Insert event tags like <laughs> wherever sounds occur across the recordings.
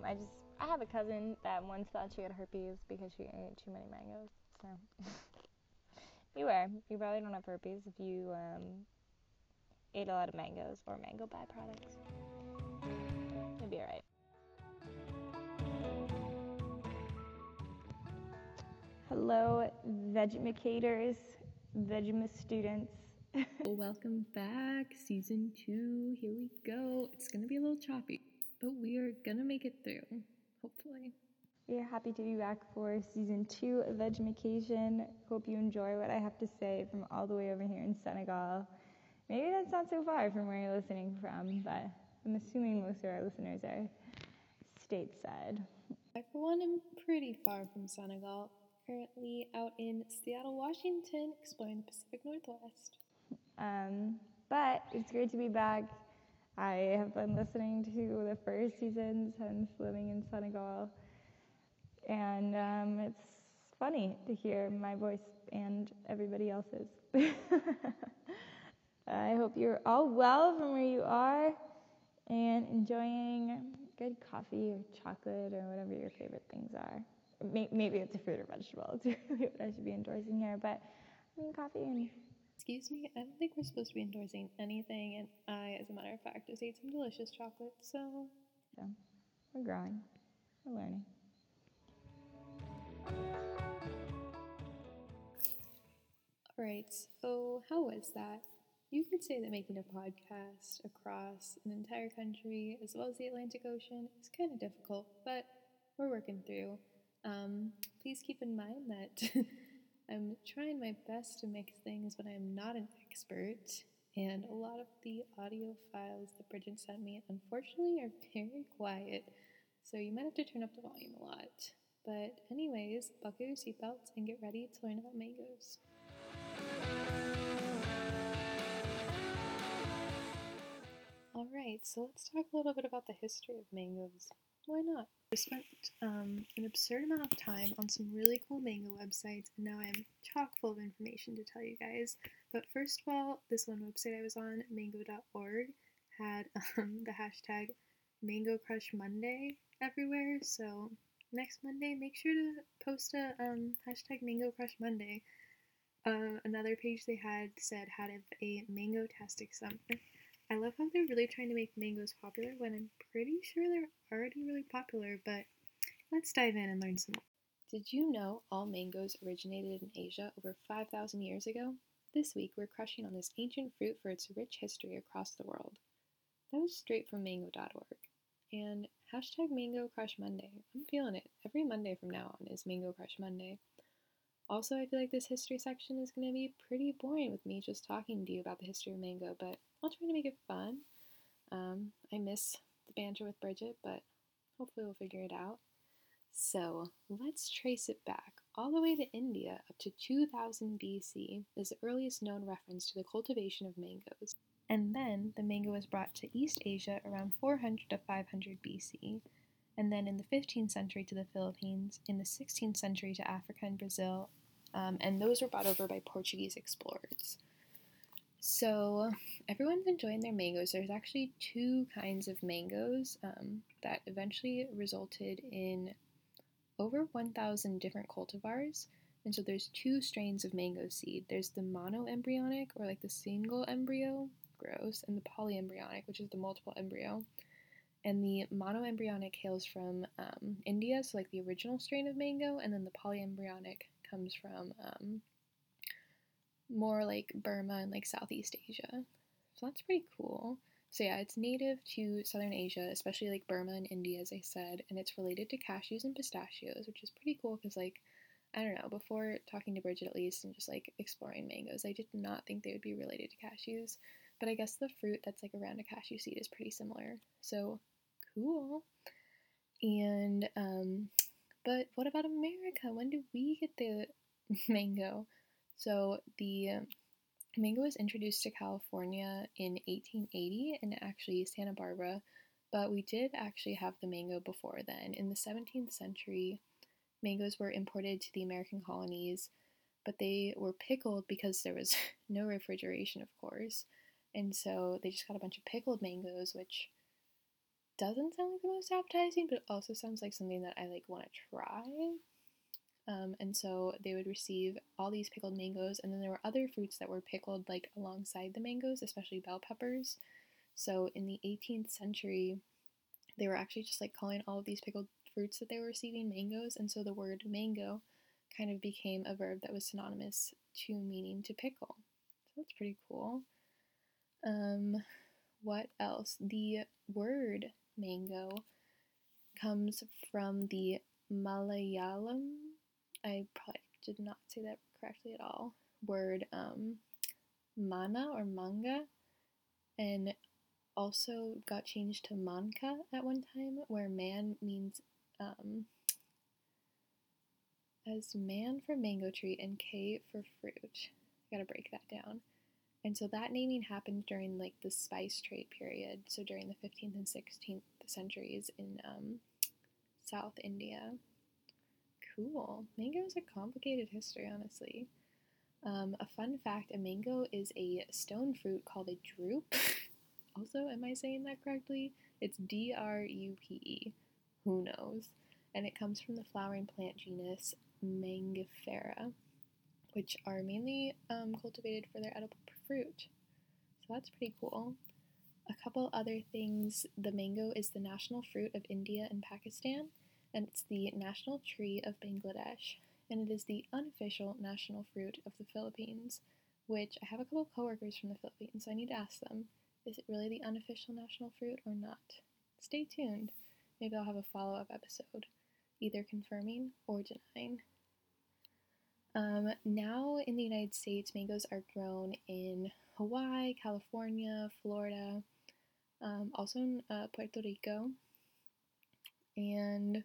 Um, I just I have a cousin that once thought she had herpes because she ate too many mangoes. So <laughs> beware. You probably don't have herpes if you um, ate a lot of mangoes or mango byproducts. You'll be alright. Hello, Vegemicators, Vegemis students. <laughs> Welcome back, season two. Here we go. It's gonna be a little choppy, but we are gonna make it through, hopefully. We are happy to be back for season two of Vegemication. Hope you enjoy what I have to say from all the way over here in Senegal. Maybe that's not so far from where you're listening from, but I'm assuming most of our listeners are stateside. I, for one, am pretty far from Senegal. Currently out in Seattle, Washington, exploring the Pacific Northwest. Um, but it's great to be back. I have been listening to the first season since living in Senegal, and um, it's funny to hear my voice and everybody else's. <laughs> I hope you're all well from where you are and enjoying good coffee or chocolate or whatever your favorite things are. Maybe it's a fruit or vegetable. <laughs> It's really what I should be endorsing here, but I mean coffee and Excuse me, I don't think we're supposed to be endorsing anything, and I, as a matter of fact, just ate some delicious chocolate, so. So, we're growing, we're learning. Alright, so how was that? You could say that making a podcast across an entire country as well as the Atlantic Ocean is kind of difficult, but we're working through. Um, please keep in mind that <laughs> I'm trying my best to mix things, but I'm not an expert. And a lot of the audio files that Bridget sent me, unfortunately, are very quiet, so you might have to turn up the volume a lot. But, anyways, buckle your seatbelts and get ready to learn about mangoes. Alright, so let's talk a little bit about the history of mangoes. Why not? I spent um, an absurd amount of time on some really cool mango websites, and now I'm chock full of information to tell you guys. But first of all, this one website I was on, mango.org, had <laughs> um, the hashtag Mango Crush Monday everywhere. So next Monday, make sure to post a um, hashtag Mango Crush Monday. Uh, another page they had said had a mango tastic. I love how they're really trying to make mangoes popular when I'm pretty sure they're already really popular, but let's dive in and learn some more. Did you know all mangoes originated in Asia over 5,000 years ago? This week we're crushing on this ancient fruit for its rich history across the world. That was straight from mango.org. And hashtag Mango Crush Monday. I'm feeling it. Every Monday from now on is Mango Crush Monday. Also, I feel like this history section is going to be pretty boring with me just talking to you about the history of mango, but I'll try to make it fun. Um, I miss the banter with Bridget, but hopefully we'll figure it out. So let's trace it back all the way to India up to 2000 BC is the earliest known reference to the cultivation of mangoes. And then the mango was brought to East Asia around 400 to 500 BC, and then in the 15th century to the Philippines, in the 16th century to Africa and Brazil, um, and those were brought over by Portuguese explorers. So everyone's enjoying their mangoes. There's actually two kinds of mangoes um, that eventually resulted in over 1,000 different cultivars. And so there's two strains of mango seed. There's the monoembryonic, or like the single embryo, gross, and the polyembryonic, which is the multiple embryo. And the monoembryonic hails from um, India, so like the original strain of mango, and then the polyembryonic comes from um, more like Burma and like Southeast Asia. So that's pretty cool. So yeah, it's native to southern Asia, especially like Burma and India, as I said, and it's related to cashews and pistachios, which is pretty cool because like I don't know, before talking to Bridget at least and just like exploring mangoes, I did not think they would be related to cashews. But I guess the fruit that's like around a cashew seed is pretty similar. So cool. And um but what about America? When do we get the <laughs> mango? So the mango was introduced to California in 1880 and actually Santa Barbara, but we did actually have the mango before then. In the 17th century, mangoes were imported to the American colonies, but they were pickled because there was <laughs> no refrigeration, of course. And so they just got a bunch of pickled mangoes, which doesn't sound like the most appetizing, but it also sounds like something that I like want to try. Um, and so they would receive all these pickled mangoes, and then there were other fruits that were pickled like alongside the mangoes, especially bell peppers. So in the 18th century, they were actually just like calling all of these pickled fruits that they were receiving mangoes, and so the word mango kind of became a verb that was synonymous to meaning to pickle. So that's pretty cool. Um, what else? The word mango comes from the Malayalam. I probably did not say that correctly at all. Word um, mana or manga, and also got changed to manka at one time, where man means um, as man for mango tree and K for fruit. I Gotta break that down. And so that naming happened during like the spice trade period, so during the 15th and 16th centuries in um, South India. Cool. Mango is a complicated history, honestly. Um, a fun fact a mango is a stone fruit called a drupe. <laughs> also, am I saying that correctly? It's D R U P E. Who knows? And it comes from the flowering plant genus Mangifera, which are mainly um, cultivated for their edible fruit. So that's pretty cool. A couple other things the mango is the national fruit of India and Pakistan, and it's the national tree of Bangladesh, and it is the unofficial national fruit of the Philippines, which I have a couple coworkers from the Philippines, so I need to ask them is it really the unofficial national fruit or not? Stay tuned. Maybe I'll have a follow up episode, either confirming or denying. Um, now in the United States, mangoes are grown in Hawaii, California, Florida, um, also in uh, Puerto Rico. And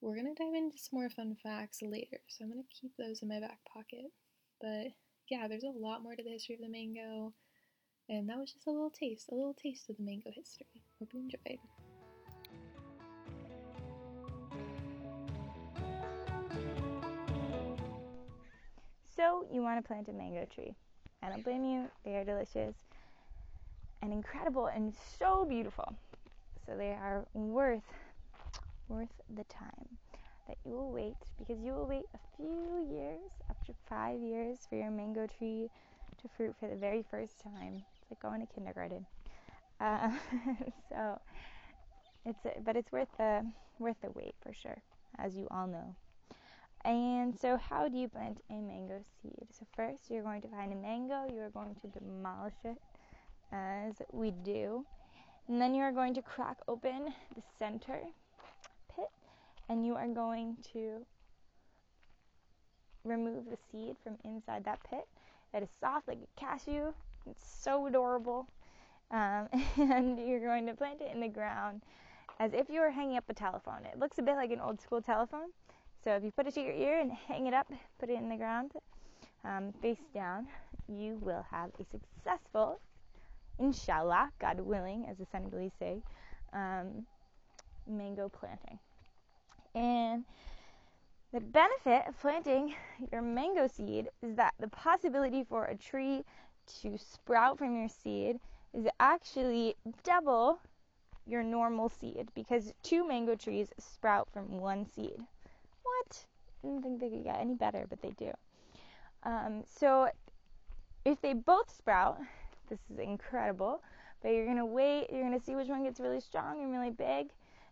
we're going to dive into some more fun facts later, so I'm going to keep those in my back pocket. But yeah, there's a lot more to the history of the mango, and that was just a little taste, a little taste of the mango history. Hope you enjoyed. So you want to plant a mango tree. I don't blame you. They are delicious and incredible and so beautiful. So they are worth worth the time that you will wait because you will wait a few years, up to five years, for your mango tree to fruit for the very first time. It's like going to kindergarten. Uh, <laughs> so it's a, but it's worth the worth the wait for sure, as you all know. And so, how do you plant a mango seed? So, first, you're going to find a mango, you are going to demolish it as we do. And then you are going to crack open the center and you are going to remove the seed from inside that pit. It is soft like a cashew, it's so adorable. Um, <laughs> and you're going to plant it in the ground as if you were hanging up a telephone. It looks a bit like an old school telephone so if you put it to your ear and hang it up, put it in the ground um, face down, you will have a successful, inshallah, God willing, as the Senegalese say, um, mango planting. And the benefit of planting your mango seed is that the possibility for a tree to sprout from your seed is actually double your normal seed because two mango trees sprout from one seed what? I didn't think they could get any better, but they do. Um, so if they both sprout, this is incredible. But you're gonna wait. You're gonna see which one gets really strong and really big,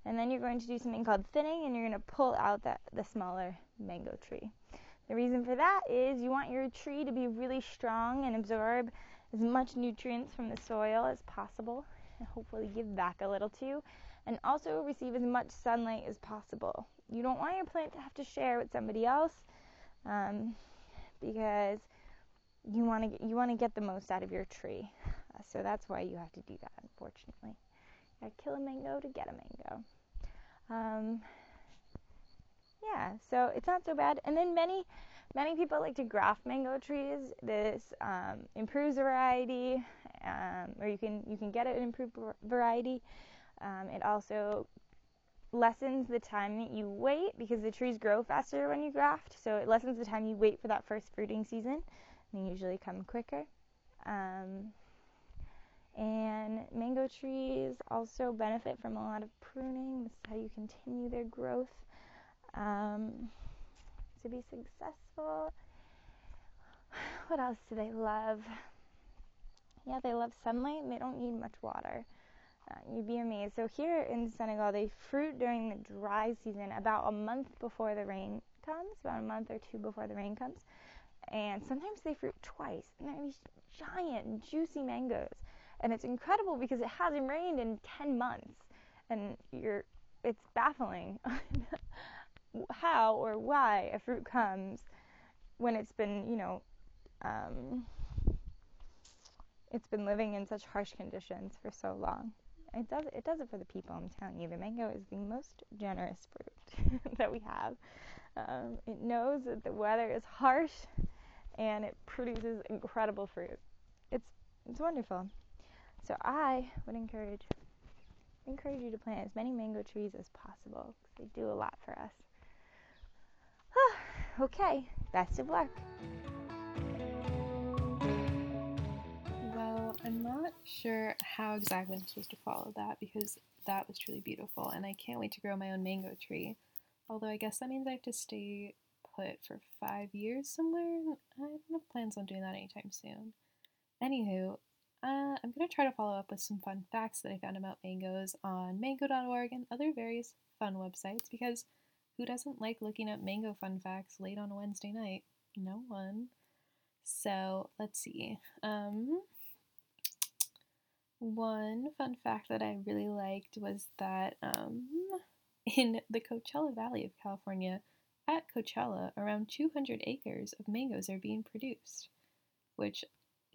and then you're going to do something called thinning, and you're gonna pull out the smaller mango tree. The reason for that is you want your tree to be really strong and absorb as much nutrients from the soil as possible, and hopefully give back a little too, and also receive as much sunlight as possible you don't want your plant to have to share with somebody else um, because you want to you want to get the most out of your tree. So that's why you have to do that. Unfortunately, you gotta kill a mango to get a mango. Um, yeah, so it's not so bad. And then many many people like to graft mango trees. This um, improves the variety, um, or you can you can get an improved variety. Um, it also lessens the time that you wait because the trees grow faster when you graft. So it lessens the time you wait for that first fruiting season. They usually come quicker. Um, And mango trees also benefit from a lot of pruning. This is how you continue their growth um, to be successful. <sighs> What else do they love? Yeah, they love sunlight they don't need much water. Uh, you'd be amazed. So here in Senegal, they fruit during the dry season, about a month before the rain comes, about a month or two before the rain comes, and sometimes they fruit twice. And they're these giant, juicy mangoes, and it's incredible because it hasn't rained in 10 months, and you're it's baffling <laughs> how or why a fruit comes when it's been, you know, um, it's been living in such harsh conditions for so long it does it does it for the people. I'm telling you, the mango is the most generous fruit <laughs> that we have. Um, it knows that the weather is harsh, and it produces incredible fruit. It's it's wonderful. So I would encourage encourage you to plant as many mango trees as possible they do a lot for us. <sighs> okay, best of luck. Well, I'm not sure how exactly I'm supposed to follow that because that was truly beautiful and I can't wait to grow my own mango tree. Although I guess that means I have to stay put for five years somewhere. I don't have plans on doing that anytime soon. Anywho, uh, I'm going to try to follow up with some fun facts that I found about mangoes on mango.org and other various fun websites because who doesn't like looking up mango fun facts late on a Wednesday night? No one. So let's see. Um, one fun fact that I really liked was that um, <laughs> in the Coachella Valley of California, at Coachella, around 200 acres of mangoes are being produced, which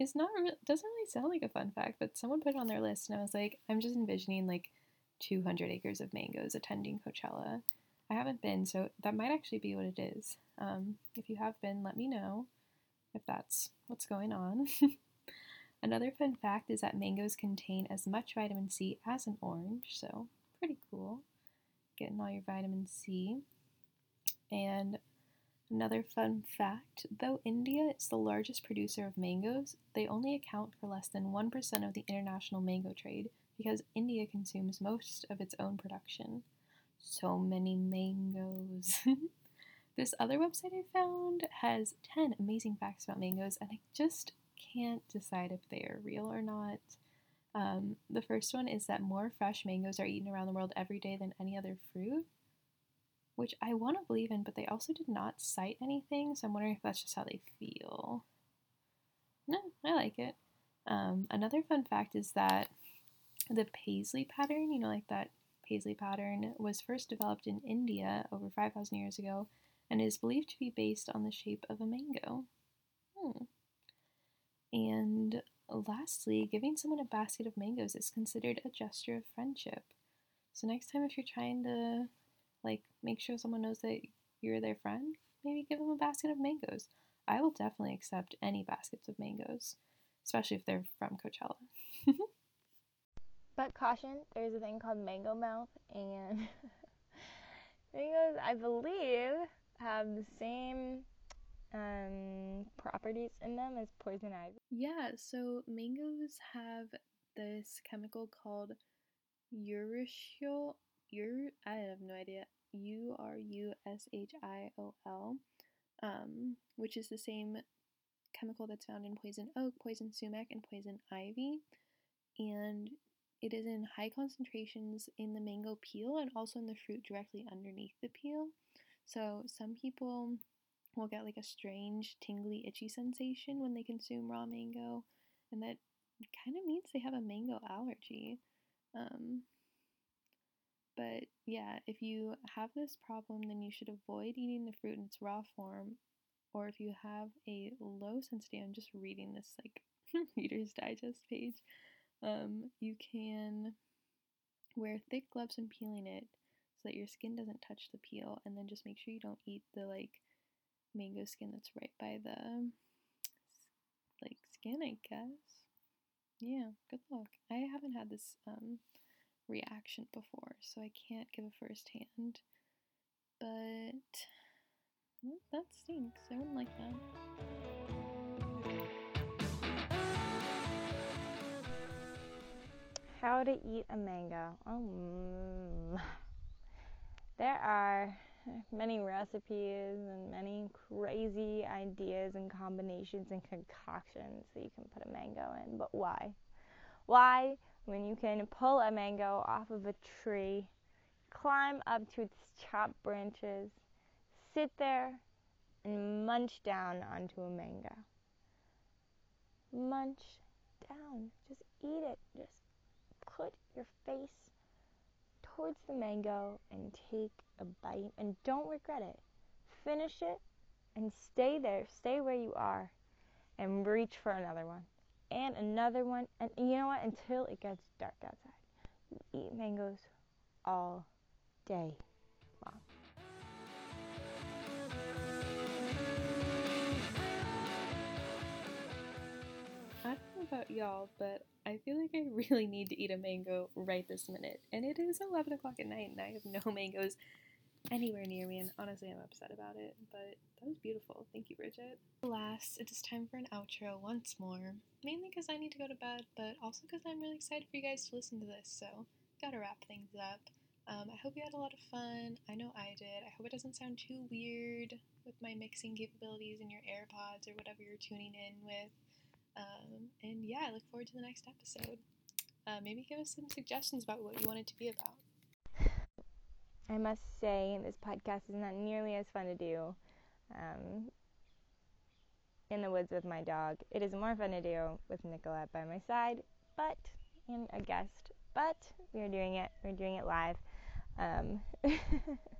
is not re- doesn't really sound like a fun fact, but someone put it on their list, and I was like, I'm just envisioning like 200 acres of mangoes attending Coachella. I haven't been, so that might actually be what it is. Um, if you have been, let me know if that's what's going on. <laughs> Another fun fact is that mangoes contain as much vitamin C as an orange, so pretty cool. Getting all your vitamin C. And another fun fact though India is the largest producer of mangoes, they only account for less than 1% of the international mango trade because India consumes most of its own production. So many mangoes. <laughs> this other website I found has 10 amazing facts about mangoes, and I just can't decide if they are real or not. Um, the first one is that more fresh mangoes are eaten around the world every day than any other fruit, which I want to believe in, but they also did not cite anything, so I'm wondering if that's just how they feel. No, I like it. Um, another fun fact is that the paisley pattern, you know, like that paisley pattern, was first developed in India over 5,000 years ago and is believed to be based on the shape of a mango. Hmm. And lastly, giving someone a basket of mangoes is considered a gesture of friendship. So next time if you're trying to like make sure someone knows that you're their friend, maybe give them a basket of mangoes. I will definitely accept any baskets of mangoes, especially if they're from Coachella. <laughs> but caution, there's a thing called mango mouth and <laughs> mangoes I believe have the same um, properties in them as poison ivy? Yeah, so mangoes have this chemical called urushiol. Ur I have no idea. U R U S H I O L, um, which is the same chemical that's found in poison oak, poison sumac, and poison ivy. And it is in high concentrations in the mango peel and also in the fruit directly underneath the peel. So some people will get like a strange, tingly, itchy sensation when they consume raw mango, and that kind of means they have a mango allergy. Um, but yeah, if you have this problem, then you should avoid eating the fruit in its raw form. Or if you have a low sensitivity, I'm just reading this like <laughs> Reader's Digest page. Um, you can wear thick gloves when peeling it so that your skin doesn't touch the peel, and then just make sure you don't eat the like mango skin that's right by the like skin, I guess. Yeah, good luck. I haven't had this um, reaction before, so I can't give a first hand. But that stinks. I wouldn't like that. how to eat a mango. Um, there are many recipes and many crazy ideas and combinations and concoctions that you can put a mango in, but why? Why, when you can pull a mango off of a tree, climb up to its top branches, sit there, and munch down onto a mango? Munch down. Just eat it. Just put your face towards the mango and take a bite and don't regret it. Finish it and stay there. Stay where you are and reach for another one and another one. And you know what? Until it gets dark outside. Eat mangoes all day long. I don't know about y'all, but I feel like I really need to eat a mango right this minute. And it is 11 o'clock at night, and I have no <laughs> mangoes anywhere near me. And honestly, I'm upset about it. But that was beautiful. Thank you, Bridget. Last, it is time for an outro once more. Mainly because I need to go to bed, but also because I'm really excited for you guys to listen to this. So, gotta wrap things up. Um, I hope you had a lot of fun. I know I did. I hope it doesn't sound too weird with my mixing capabilities and your AirPods or whatever you're tuning in with. Um, and yeah, I look forward to the next episode. Uh, maybe give us some suggestions about what you want it to be about. I must say, this podcast is not nearly as fun to do um, in the woods with my dog. It is more fun to do with Nicolette by my side, but and a guest. But we are doing it. We're doing it live. Um, <laughs>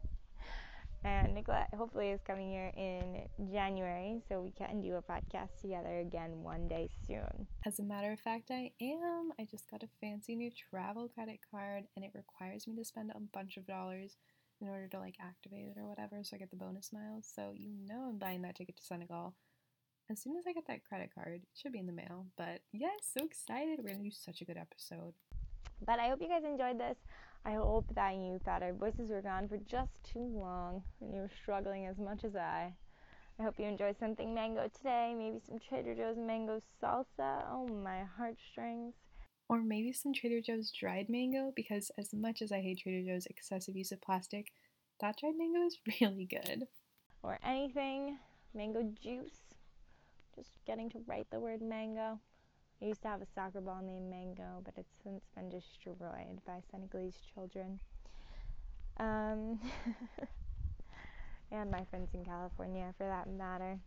and Nicolette hopefully is coming here in January, so we can do a podcast together again one day soon. As a matter of fact, I am. I just got a fancy new travel credit card, and it requires me to spend a bunch of dollars in order to like activate it or whatever, so I get the bonus miles. So you know I'm buying that ticket to Senegal. As soon as I get that credit card, it should be in the mail. But yes, so excited. We're gonna do such a good episode. But I hope you guys enjoyed this. I hope that you thought our voices were gone for just too long and you were struggling as much as I. I hope you enjoyed something mango today, maybe some Trader Joe's mango salsa. Oh, my heartstrings. Or maybe some Trader Joe's dried mango, because as much as I hate Trader Joe's excessive use of plastic, that dried mango is <laughs> really good. Or anything mango juice. Just getting to write the word mango. I used to have a soccer ball named Mango, but it's since been destroyed by Senegalese children. Um, <laughs> and my friends in California, for that matter.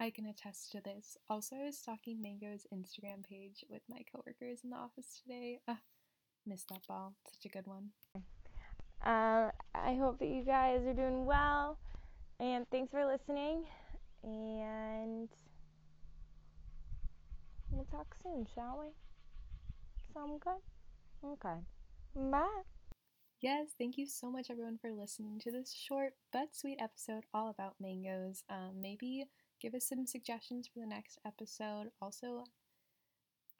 I can attest to this. Also, I was stalking Mango's Instagram page with my coworkers in the office today. Uh, missed that ball. Such a good one. Uh, I hope that you guys are doing well. And thanks for listening. And We'll talk soon, shall we? Sound good? Okay. Bye. Yes, thank you so much, everyone, for listening to this short but sweet episode all about mangoes. Um, maybe give us some suggestions for the next episode. Also,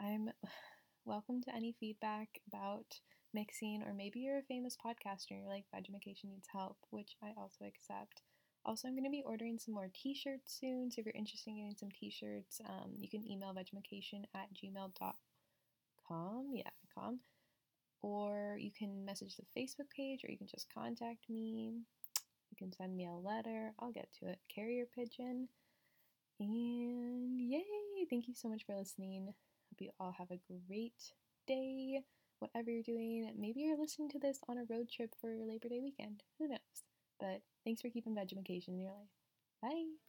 I'm <sighs> welcome to any feedback about mixing, or maybe you're a famous podcaster and you're like, Vegimacation needs help, which I also accept. Also, I'm going to be ordering some more t-shirts soon, so if you're interested in getting some t-shirts, um, you can email vegimacation at gmail.com, yeah, com, or you can message the Facebook page, or you can just contact me. You can send me a letter. I'll get to it. Carrier pigeon. And yay! Thank you so much for listening. Hope you all have a great day, whatever you're doing. Maybe you're listening to this on a road trip for Labor Day weekend. Who knows? But thanks for keeping vegimacation in your life. Bye.